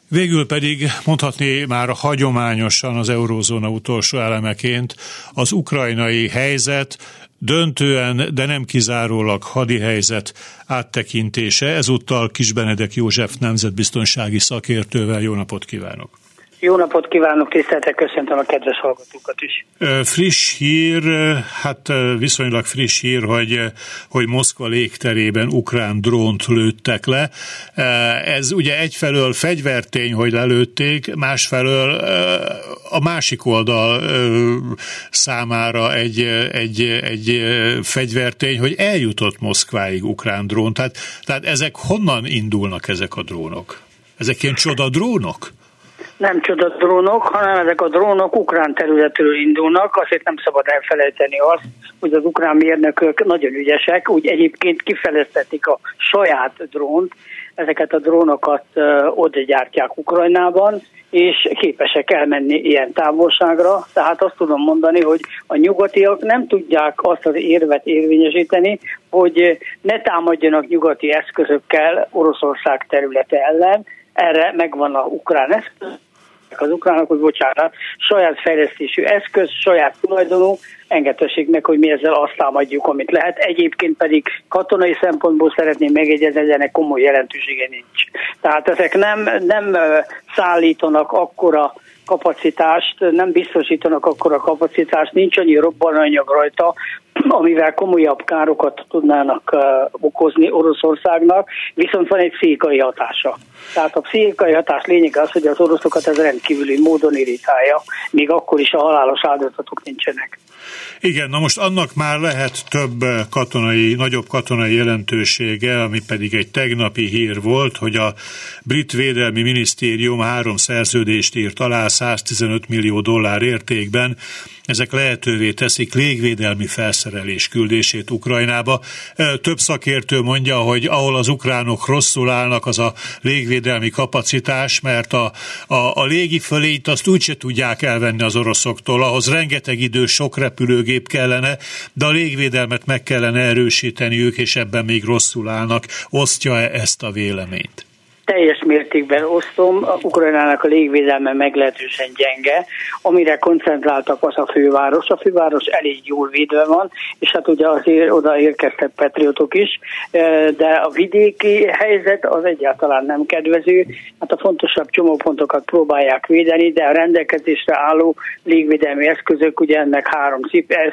Végül pedig mondhatni már hagyományosan az eurózóna utolsó elemeként az ukrajnai helyzet, döntően, de nem kizárólag hadi helyzet áttekintése. Ezúttal Kis Benedek József nemzetbiztonsági szakértővel jó napot kívánok! Jó napot kívánok, tiszteltek, köszöntöm a kedves hallgatókat is. Friss hír, hát viszonylag friss hír, hogy, hogy Moszkva légterében ukrán drónt lőttek le. Ez ugye egyfelől fegyvertény, hogy lelőtték, másfelől a másik oldal számára egy, egy, egy fegyvertény, hogy eljutott Moszkváig ukrán drón. Tehát, tehát ezek honnan indulnak ezek a drónok? Ezek ilyen csoda drónok? Nem csoda drónok, hanem ezek a drónok ukrán területről indulnak, azért nem szabad elfelejteni azt, hogy az ukrán mérnökök nagyon ügyesek, úgy egyébként kifejlesztették a saját drónt, ezeket a drónokat oda gyártják Ukrajnában, és képesek elmenni ilyen távolságra. Tehát azt tudom mondani, hogy a nyugatiak nem tudják azt az érvet érvényesíteni, hogy ne támadjanak nyugati eszközökkel Oroszország területe ellen, erre megvan a ukrán eszköz, az ukránok, hogy bocsánat, saját fejlesztésű eszköz, saját tulajdonú, engedhessék meg, hogy mi ezzel azt támadjuk, amit lehet. Egyébként pedig katonai szempontból szeretném megjegyezni, hogy ennek komoly jelentősége nincs. Tehát ezek nem, nem szállítanak akkora kapacitást, nem biztosítanak akkora kapacitást, nincs annyi robbananyag rajta, amivel komolyabb károkat tudnának okozni Oroszországnak, viszont van egy pszichikai hatása. Tehát a pszichikai hatás lényege az, hogy az oroszokat ez rendkívüli módon irritálja, még akkor is a halálos áldozatok nincsenek. Igen, na most annak már lehet több katonai, nagyobb katonai jelentősége, ami pedig egy tegnapi hír volt, hogy a brit védelmi minisztérium három szerződést írt alá 115 millió dollár értékben, ezek lehetővé teszik légvédelmi felszerelés küldését Ukrajnába. Több szakértő mondja, hogy ahol az ukránok rosszul állnak, az a légvédelmi kapacitás, mert a, a, a légi fölényt azt úgyse tudják elvenni az oroszoktól, ahhoz rengeteg idő, sok repülőgép kellene, de a légvédelmet meg kellene erősíteni ők, és ebben még rosszul állnak. Osztja-e ezt a véleményt? Teljes mértékben osztom, a Ukrajnának a légvédelme meglehetősen gyenge, amire koncentráltak az a főváros. A főváros elég jól védve van, és hát ugye azért oda érkeztek patriotok is, de a vidéki helyzet az egyáltalán nem kedvező. Hát a fontosabb csomópontokat próbálják védeni, de a rendelkezésre álló légvédelmi eszközök, ugye ennek három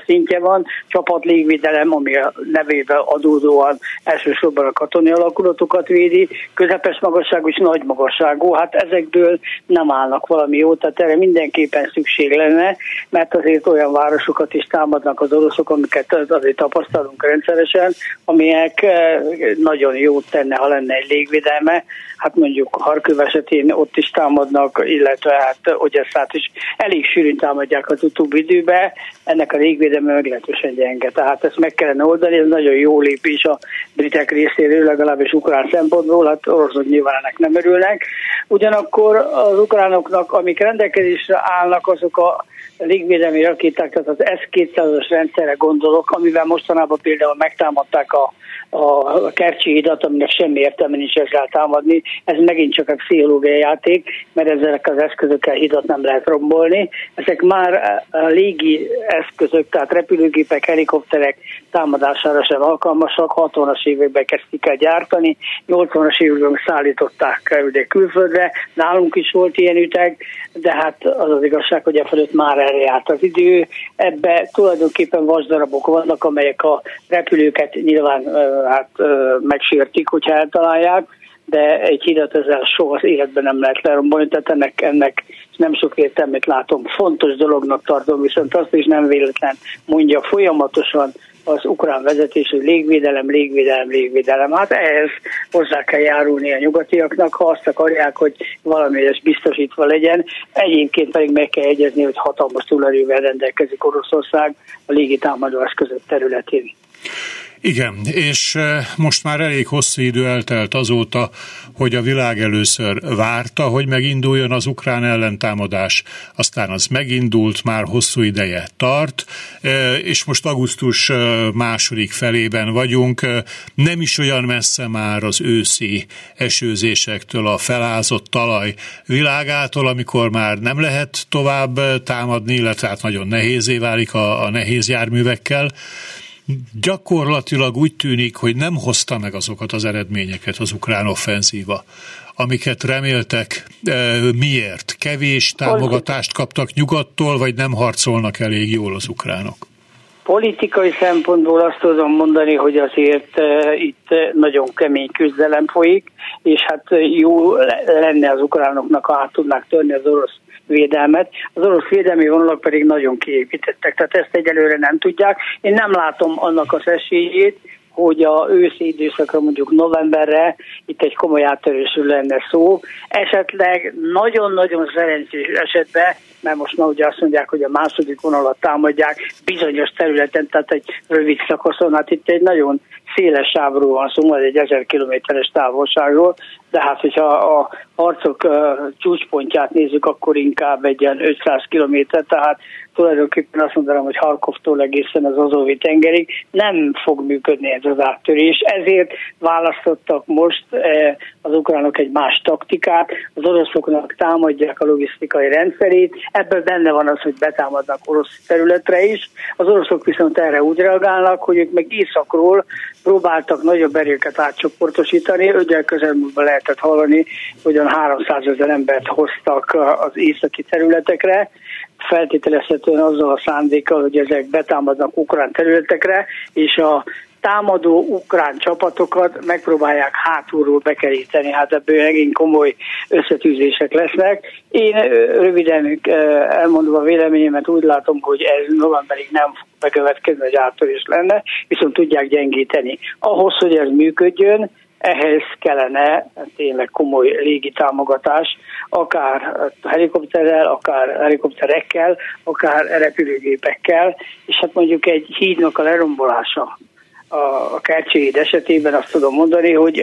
szintje van, csapat légvédelem, ami a nevével adódóan elsősorban a katonai alakulatokat védi, közepes magasságú és nagy magasságú, hát ezekből nem állnak valami jó, tehát erre mindenképpen szükség lenne, mert azért olyan városokat is támadnak az oroszok, amiket azért tapasztalunk rendszeresen, amelyek eh, nagyon jót tenne, ha lenne egy légvédelme, hát mondjuk Harköv esetén ott is támadnak, illetve hát Ogyesszát is elég sűrűn támadják az utóbbi időben, ennek a légvédelme meglehetősen gyenge, tehát ezt meg kellene oldani, ez nagyon jó lépés a britek részéről, legalábbis ukrán szempontból, hát oroszok nyilván ennek nem örülnek. Ugyanakkor az ukránoknak, amik rendelkezésre állnak, azok a légvédelmi rakéták, tehát az S-200-as rendszerre gondolok, amivel mostanában például megtámadták a a Kercsi hidat, aminek semmi értelme nincs ezzel támadni. Ez megint csak egy pszichológiai játék, mert ezek az eszközökkel hidat nem lehet rombolni. Ezek már légi eszközök, tehát repülőgépek, helikopterek támadására sem alkalmasak. 60-as években kezdték el gyártani, 80-as években szállították ide külföldre. Nálunk is volt ilyen üteg, de hát az az igazság, hogy e fölött már eljárt az idő. Ebbe tulajdonképpen vasdarabok vannak, amelyek a repülőket nyilván hát megsértik, hogyha eltalálják, de egy hidat ezzel soha az életben nem lehet lerombolni, tehát ennek, ennek nem sok értelmét látom. Fontos dolognak tartom, viszont azt is nem véletlen mondja folyamatosan az ukrán vezetés, hogy légvédelem, légvédelem, légvédelem. Hát ehhez hozzá kell járulni a nyugatiaknak, ha azt akarják, hogy valami ez biztosítva legyen. Egyébként pedig meg kell egyezni, hogy hatalmas túlerővel rendelkezik Oroszország a légitámadó eszközök területén. Igen, és most már elég hosszú idő eltelt azóta, hogy a világ először várta, hogy meginduljon az ukrán ellentámadás, aztán az megindult, már hosszú ideje tart, és most augusztus második felében vagyunk, nem is olyan messze már az őszi esőzésektől, a felázott talaj világától, amikor már nem lehet tovább támadni, illetve hát nagyon nehézé válik a, a nehéz járművekkel, gyakorlatilag úgy tűnik, hogy nem hozta meg azokat az eredményeket az ukrán offenzíva, amiket reméltek. Miért? Kevés támogatást kaptak nyugattól, vagy nem harcolnak elég jól az ukránok? Politikai szempontból azt tudom mondani, hogy azért uh, itt nagyon kemény küzdelem folyik, és hát jó lenne az ukránoknak, ha át tudnák törni az orosz védelmet. Az orosz védelmi vonalak pedig nagyon kiépítettek, tehát ezt egyelőre nem tudják. Én nem látom annak az esélyét, hogy a őszi időszakra mondjuk novemberre itt egy komoly áttörésről lenne szó. Esetleg nagyon-nagyon szerencsés esetben, mert most már ugye azt mondják, hogy a második vonalat támadják bizonyos területen, tehát egy rövid szakaszon, hát itt egy nagyon széles sávról van szó, egy ezer kilométeres távolságról, de hát hogyha a harcok csúcspontját nézzük, akkor inkább egy ilyen 500 kilométer, tehát tulajdonképpen azt mondanám, hogy Harkovtól egészen az Azovi tengerig nem fog működni ez az áttörés. Ezért választottak most az ukránok egy más taktikát, az oroszoknak támadják a logisztikai rendszerét, ebből benne van az, hogy betámadnak orosz területre is. Az oroszok viszont erre úgy reagálnak, hogy ők meg északról próbáltak nagyobb erőket átcsoportosítani, ugye közelmúltban lehetett hallani, hogy 300 ezer embert hoztak az északi területekre, feltételezhetően azzal a szándékkal, hogy ezek betámadnak ukrán területekre, és a támadó ukrán csapatokat megpróbálják hátulról bekeríteni, hát ebből megint komoly összetűzések lesznek. Én röviden elmondom a véleményemet, úgy látom, hogy ez novemberig nem fog bekövetkezni, hogy áttörés lenne, viszont tudják gyengíteni. Ahhoz, hogy ez működjön, ehhez kellene tényleg komoly légi támogatás, akár helikopterrel, akár helikopterekkel, akár repülőgépekkel, és hát mondjuk egy hídnak a lerombolása a Kercséhíd esetében azt tudom mondani, hogy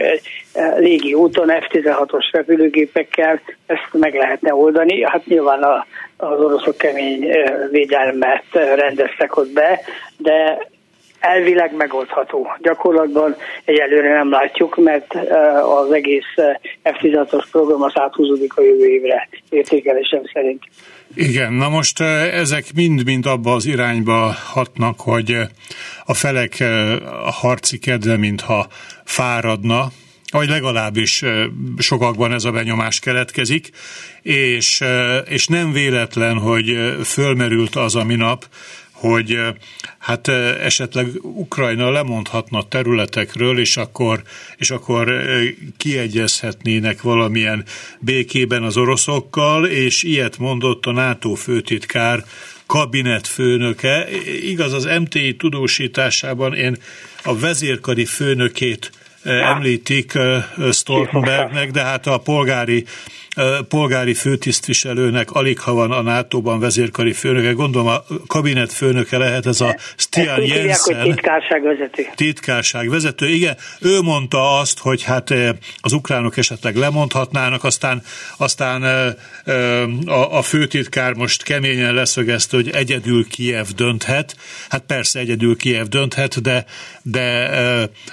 légi úton F-16-os repülőgépekkel ezt meg lehetne oldani. Hát nyilván a, az oroszok kemény védelmet rendeztek ott be, de elvileg megoldható. Gyakorlatban egyelőre nem látjuk, mert az egész F-16-os program az áthúzódik a jövő évre értékelésem szerint. Igen, na most ezek mind-mind abba az irányba hatnak, hogy a felek a harci kedve mintha fáradna, vagy legalábbis sokakban ez a benyomás keletkezik, és, és nem véletlen, hogy fölmerült az a minap, hogy hát esetleg Ukrajna lemondhatna területekről, és akkor, és akkor kiegyezhetnének valamilyen békében az oroszokkal, és ilyet mondott a NATO főtitkár kabinetfőnöke. Igaz, az MTI tudósításában én a vezérkari főnökét említik Stoltenbergnek, de hát a polgári polgári főtisztviselőnek alig ha van a NATO-ban vezérkari főnöke, gondolom a kabinet főnöke lehet ez a Stian Jensen. Titkárságvezető. Titkárságvezető, igen. Ő mondta azt, hogy hát az ukránok esetleg lemondhatnának, aztán, aztán a, a főtitkár most keményen leszögezte, hogy egyedül Kiev dönthet. Hát persze egyedül Kiev dönthet, de, de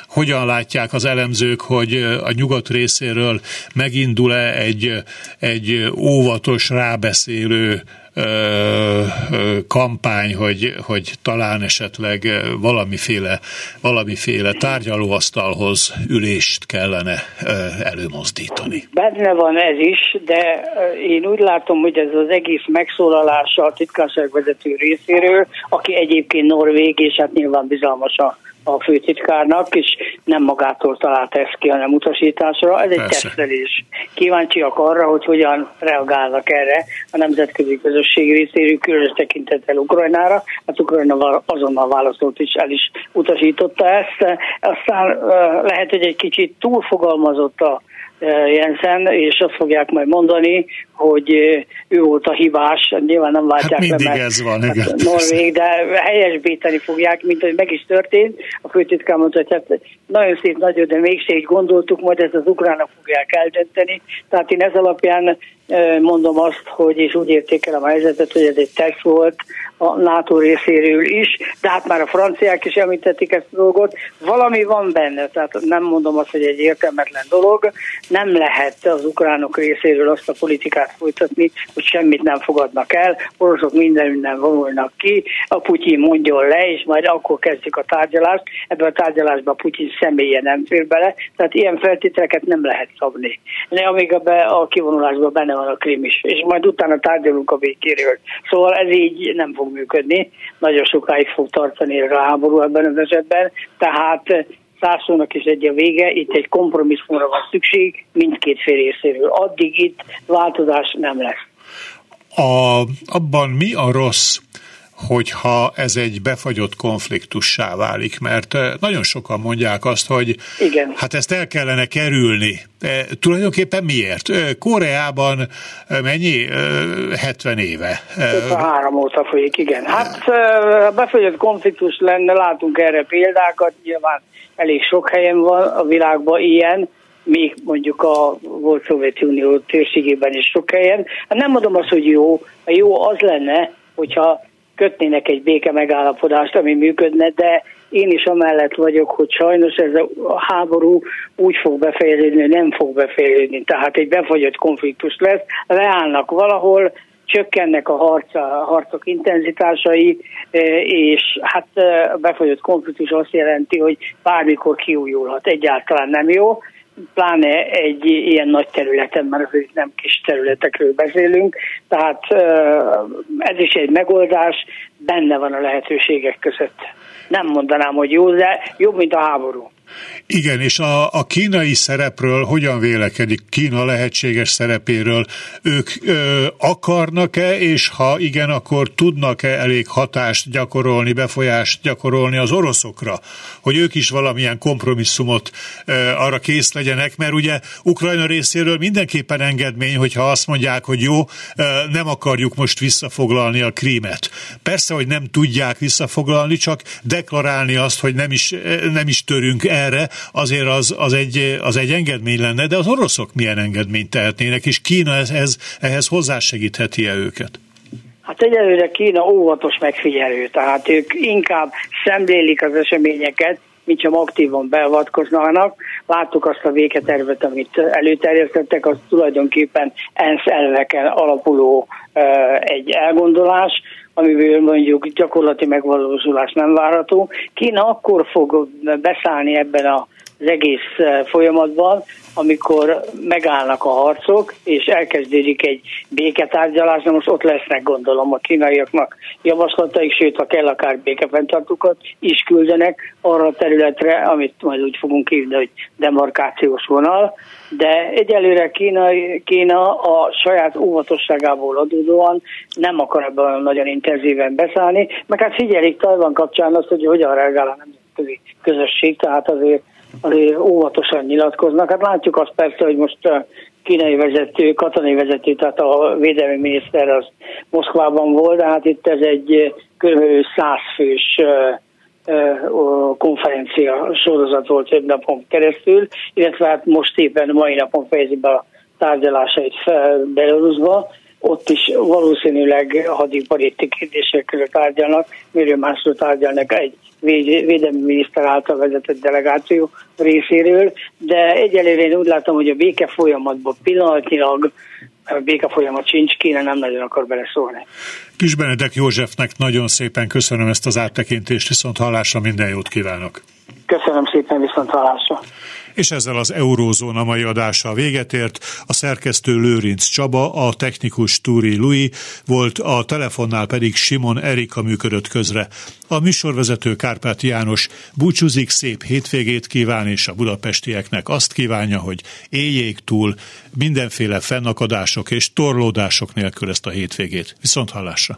hogyan látják az elemzők, hogy a nyugat részéről megindul-e egy egy óvatos, rábeszélő kampány, hogy, hogy talán esetleg valamiféle, valamiféle tárgyalóasztalhoz ülést kellene előmozdítani. Benne van ez is, de én úgy látom, hogy ez az egész megszólalása a titkárságvezető részéről, aki egyébként norvég, és hát nyilván bizalmas a a főtitkárnak, és nem magától talált ezt ki, hanem utasításra. Ez egy Persze. tesztelés. Kíváncsiak arra, hogy hogyan reagálnak erre a nemzetközi közösség részéről, különös tekintettel Ukrajnára. Hát Ukrajna azonnal válaszolt is el is utasította ezt. Aztán lehet, hogy egy kicsit túlfogalmazott a Jensen, és azt fogják majd mondani, hogy ő volt a hibás, nyilván nem látják hát le, mert ez van, hát igen. Norvég, de helyesbíteni fogják, mint hogy meg is történt. A főtitkár mondta, hogy hát nagyon szép, nagyon, de mégse így gondoltuk, majd ezt az ukránok fogják eldönteni. Tehát én ez alapján mondom azt, hogy és úgy értékelem a helyzetet, hogy ez egy teszt volt a NATO részéről is, de hát már a franciák is említették ezt a dolgot. Valami van benne, tehát nem mondom azt, hogy egy értelmetlen dolog. Nem lehet az ukránok részéről azt a politikát folytatni, hogy semmit nem fogadnak el, oroszok minden vonulnak ki, a Putyin mondjon le, és majd akkor kezdjük a tárgyalást. Ebben a tárgyalásban Putyin személye nem fér bele, tehát ilyen feltételeket nem lehet szabni. De amíg a, be, a kivonulásban benne van a Krim is, és majd utána tárgyalunk a békéről. Szóval ez így nem fog működni, nagyon sokáig fog tartani a háború ebben az esetben, tehát százszónak is egy a vége, itt egy kompromisszumra van szükség mindkét fél részéről. Addig itt változás nem lesz. A, abban mi a rossz, hogyha ez egy befagyott konfliktussá válik, mert eh, nagyon sokan mondják azt, hogy Igen. hát ezt el kellene kerülni. De tulajdonképpen miért? Eh, Koreában mennyi? 70 éve. 53 óta folyik, igen. Hát befagyott konfliktus lenne, látunk erre példákat, nyilván elég sok helyen van a világban ilyen, még mondjuk a volt Szovjetunió térségében is sok helyen. Hát nem mondom azt, hogy jó, a jó az lenne, hogyha kötnének egy béke megállapodást, ami működne, de én is amellett vagyok, hogy sajnos ez a háború úgy fog befejeződni, nem fog befejeződni. Tehát egy befagyott konfliktus lesz, leállnak valahol, csökkennek a, harc, a harcok intenzitásai, e, és hát e, a befagyott konfliktus azt jelenti, hogy bármikor kiújulhat. Egyáltalán nem jó pláne egy ilyen nagy területen, mert azért nem kis területekről beszélünk, tehát ez is egy megoldás, benne van a lehetőségek között. Nem mondanám, hogy jó, de jobb, mint a háború. Igen, és a, a kínai szerepről hogyan vélekedik Kína lehetséges szerepéről? Ők ö, akarnak-e, és ha igen, akkor tudnak-e elég hatást gyakorolni, befolyást gyakorolni az oroszokra, hogy ők is valamilyen kompromisszumot ö, arra kész legyenek, mert ugye Ukrajna részéről mindenképpen engedmény, hogyha azt mondják, hogy jó, ö, nem akarjuk most visszafoglalni a krímet. Persze, hogy nem tudják visszafoglalni, csak deklarálni azt, hogy nem is, nem is törünk el erre, azért az, az, egy, az egy engedmény lenne, de az oroszok milyen engedményt tehetnének, és Kína ez, ez, ehhez hozzásegítheti-e őket? Hát egyelőre Kína óvatos megfigyelő, tehát ők inkább szemlélik az eseményeket, mint sem aktívan beavatkoznának. Láttuk azt a véketervet, amit előterjesztettek, az tulajdonképpen ENSZ elveken alapuló egy elgondolás, amiből mondjuk gyakorlati megvalósulás nem várható. Kína akkor fog beszállni ebben az egész folyamatban, amikor megállnak a harcok, és elkezdődik egy béketárgyalás, na most ott lesznek gondolom a kínaiaknak javaslataik, sőt, ha kell, akár békefenntartókat is küldenek arra a területre, amit majd úgy fogunk hívni, hogy demarkációs vonal, de egyelőre Kína, Kína a saját óvatosságából adódóan nem akar ebben nagyon intenzíven beszállni, meg hát figyelik Tajvan kapcsán azt, hogy hogyan reagál a nemzetközi közösség, tehát azért azért óvatosan nyilatkoznak. Hát látjuk azt persze, hogy most kínai vezető, katonai vezető, tehát a védelmi miniszter az Moszkvában volt, de hát itt ez egy kb. százfős konferencia sorozat volt több napon keresztül, illetve hát most éppen mai napon fejezi be a tárgyalásait Belarusba, ott is valószínűleg hadipari kérdésekről tárgyalnak, miről másról tárgyalnak egy védelmi miniszter által vezetett delegáció részéről, de egyelőre én úgy látom, hogy a béke folyamatban pillanatnyilag a béke folyamat sincs, kéne nem nagyon akar beleszólni. Kis Benedek Józsefnek nagyon szépen köszönöm ezt az áttekintést, viszont hallásra minden jót kívánok. Köszönöm szépen, viszont. És ezzel az Eurózóna mai adása véget ért. A szerkesztő Lőrinc Csaba, a technikus Túri Lui volt, a telefonnál pedig Simon Erika működött közre. A műsorvezető Kárpát János búcsúzik, szép hétvégét kíván, és a budapestieknek azt kívánja, hogy éljék túl mindenféle fennakadások és torlódások nélkül ezt a hétvégét. Viszont hallásra!